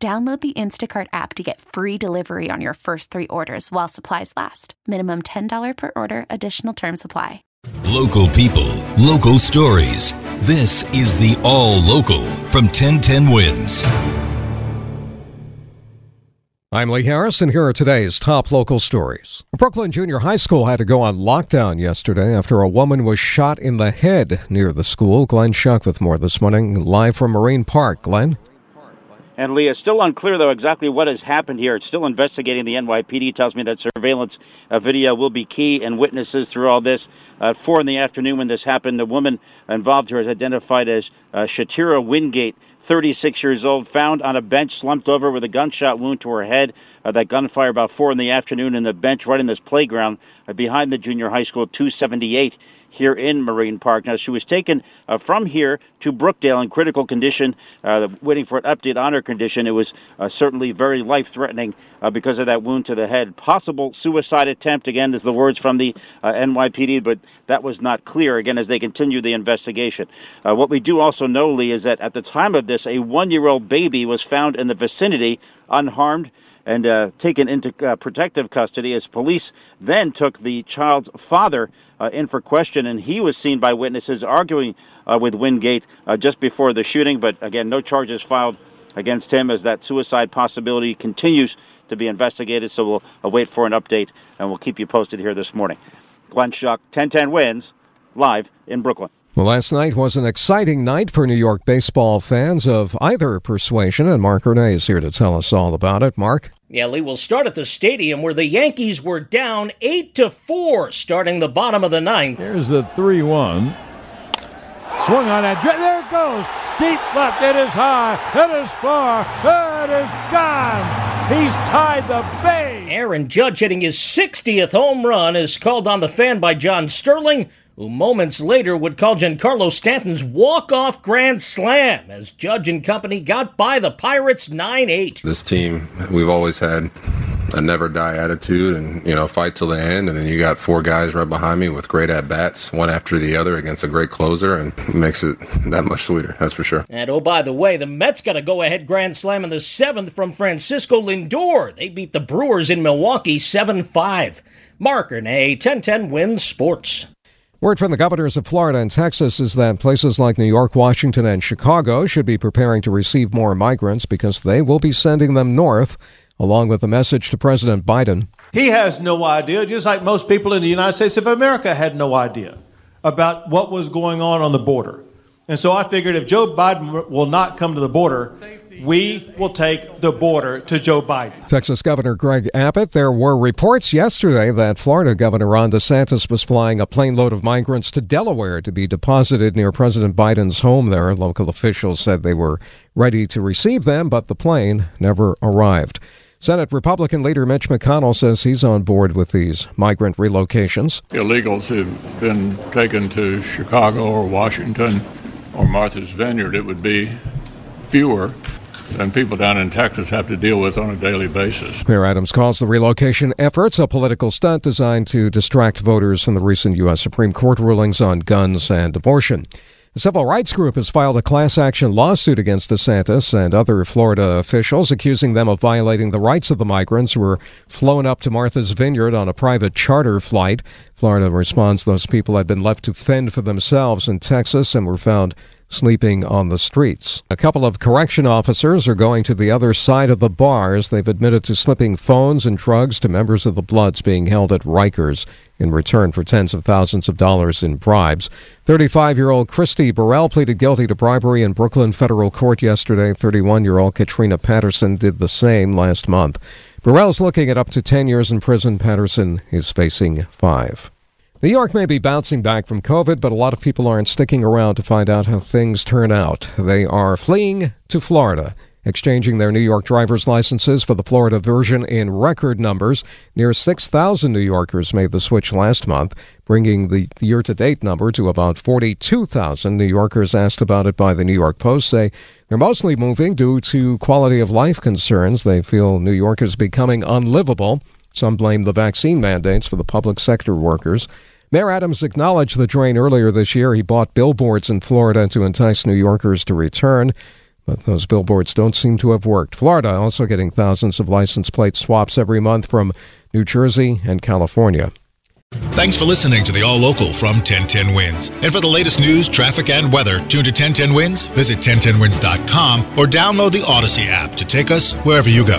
Download the Instacart app to get free delivery on your first three orders while supplies last. Minimum $10 per order, additional term supply. Local people, local stories. This is the All Local from 1010 Wins. I'm Lee Harris, and here are today's top local stories. Brooklyn Junior High School had to go on lockdown yesterday after a woman was shot in the head near the school. Glenn Schuck with more this morning, live from Marine Park. Glenn? And Leah, still unclear, though, exactly what has happened here. It's still investigating. The NYPD tells me that surveillance uh, video will be key and witnesses through all this. At 4 in the afternoon when this happened, the woman involved here is identified as uh, Shatira Wingate. 36 years old, found on a bench, slumped over with a gunshot wound to her head. Uh, that gunfire about 4 in the afternoon in the bench right in this playground uh, behind the junior high school, 278 here in Marine Park. Now, she was taken uh, from here to Brookdale in critical condition, uh, waiting for an update on her condition. It was uh, certainly very life threatening uh, because of that wound to the head. Possible suicide attempt, again, is the words from the uh, NYPD, but that was not clear, again, as they continue the investigation. Uh, what we do also know, Lee, is that at the time of this, a one year old baby was found in the vicinity unharmed and uh, taken into uh, protective custody as police then took the child's father uh, in for question, and he was seen by witnesses arguing uh, with Wingate uh, just before the shooting. But again, no charges filed against him as that suicide possibility continues to be investigated. So we'll wait for an update, and we'll keep you posted here this morning. Glenn Schuck, 1010 wins live in Brooklyn. Well, last night was an exciting night for New York baseball fans of either persuasion, and Mark Renee is here to tell us all about it. Mark? Yeah, Lee, we'll start at the stadium where the Yankees were down 8 to 4 starting the bottom of the ninth. Here's the 3 1. Swung on that. There it goes. Deep left. It is high. It is far. It is gone. He's tied the base. Aaron Judge hitting his 60th home run is called on the fan by John Sterling who moments later would call Giancarlo Stanton's walk-off grand slam as Judge and company got by the Pirates 9-8. This team, we've always had a never die attitude and, you know, fight till the end. And then you got four guys right behind me with great at bats, one after the other against a great closer and makes it that much sweeter. That's for sure. And oh, by the way, the Mets got a go ahead grand slam in the seventh from Francisco Lindor. They beat the Brewers in Milwaukee 7 5. Mark Renee, 1010 wins sports. Word from the governors of Florida and Texas is that places like New York, Washington, and Chicago should be preparing to receive more migrants because they will be sending them north, along with a message to President Biden. He has no idea, just like most people in the United States of America had no idea about what was going on on the border. And so I figured if Joe Biden will not come to the border, we will take the border to Joe Biden. Texas Governor Greg Abbott. There were reports yesterday that Florida Governor Ron DeSantis was flying a plane load of migrants to Delaware to be deposited near President Biden's home there. Local officials said they were ready to receive them, but the plane never arrived. Senate Republican leader Mitch McConnell says he's on board with these migrant relocations. Illegals who've been taken to Chicago or Washington or Martha's Vineyard, it would be fewer than people down in Texas have to deal with on a daily basis. Mayor Adams calls the relocation efforts a political stunt designed to distract voters from the recent U.S. Supreme Court rulings on guns and abortion. A civil rights group has filed a class action lawsuit against DeSantis and other Florida officials, accusing them of violating the rights of the migrants who were flown up to Martha's Vineyard on a private charter flight. Florida responds those people had been left to fend for themselves in Texas and were found sleeping on the streets. A couple of correction officers are going to the other side of the bars. They've admitted to slipping phones and drugs to members of the Bloods being held at Rikers in return for tens of thousands of dollars in bribes. 35 year old Christy Burrell pleaded guilty to bribery in Brooklyn federal court yesterday. 31 year old Katrina Patterson did the same last month. Burrell's looking at up to 10 years in prison. Patterson is facing five. New York may be bouncing back from COVID, but a lot of people aren't sticking around to find out how things turn out. They are fleeing to Florida exchanging their New York driver's licenses for the Florida version in record numbers. Near 6,000 New Yorkers made the switch last month, bringing the year to date number to about 42,000. New Yorkers asked about it by the New York Post say they're mostly moving due to quality of life concerns. They feel New York is becoming unlivable. Some blame the vaccine mandates for the public sector workers. Mayor Adams acknowledged the drain earlier this year. He bought billboards in Florida to entice New Yorkers to return, but those billboards don't seem to have worked. Florida also getting thousands of license plate swaps every month from New Jersey and California. Thanks for listening to the All Local from 1010 Wins. And for the latest news, traffic, and weather, tune to 1010 Wins, visit 1010wins.com, or download the Odyssey app to take us wherever you go.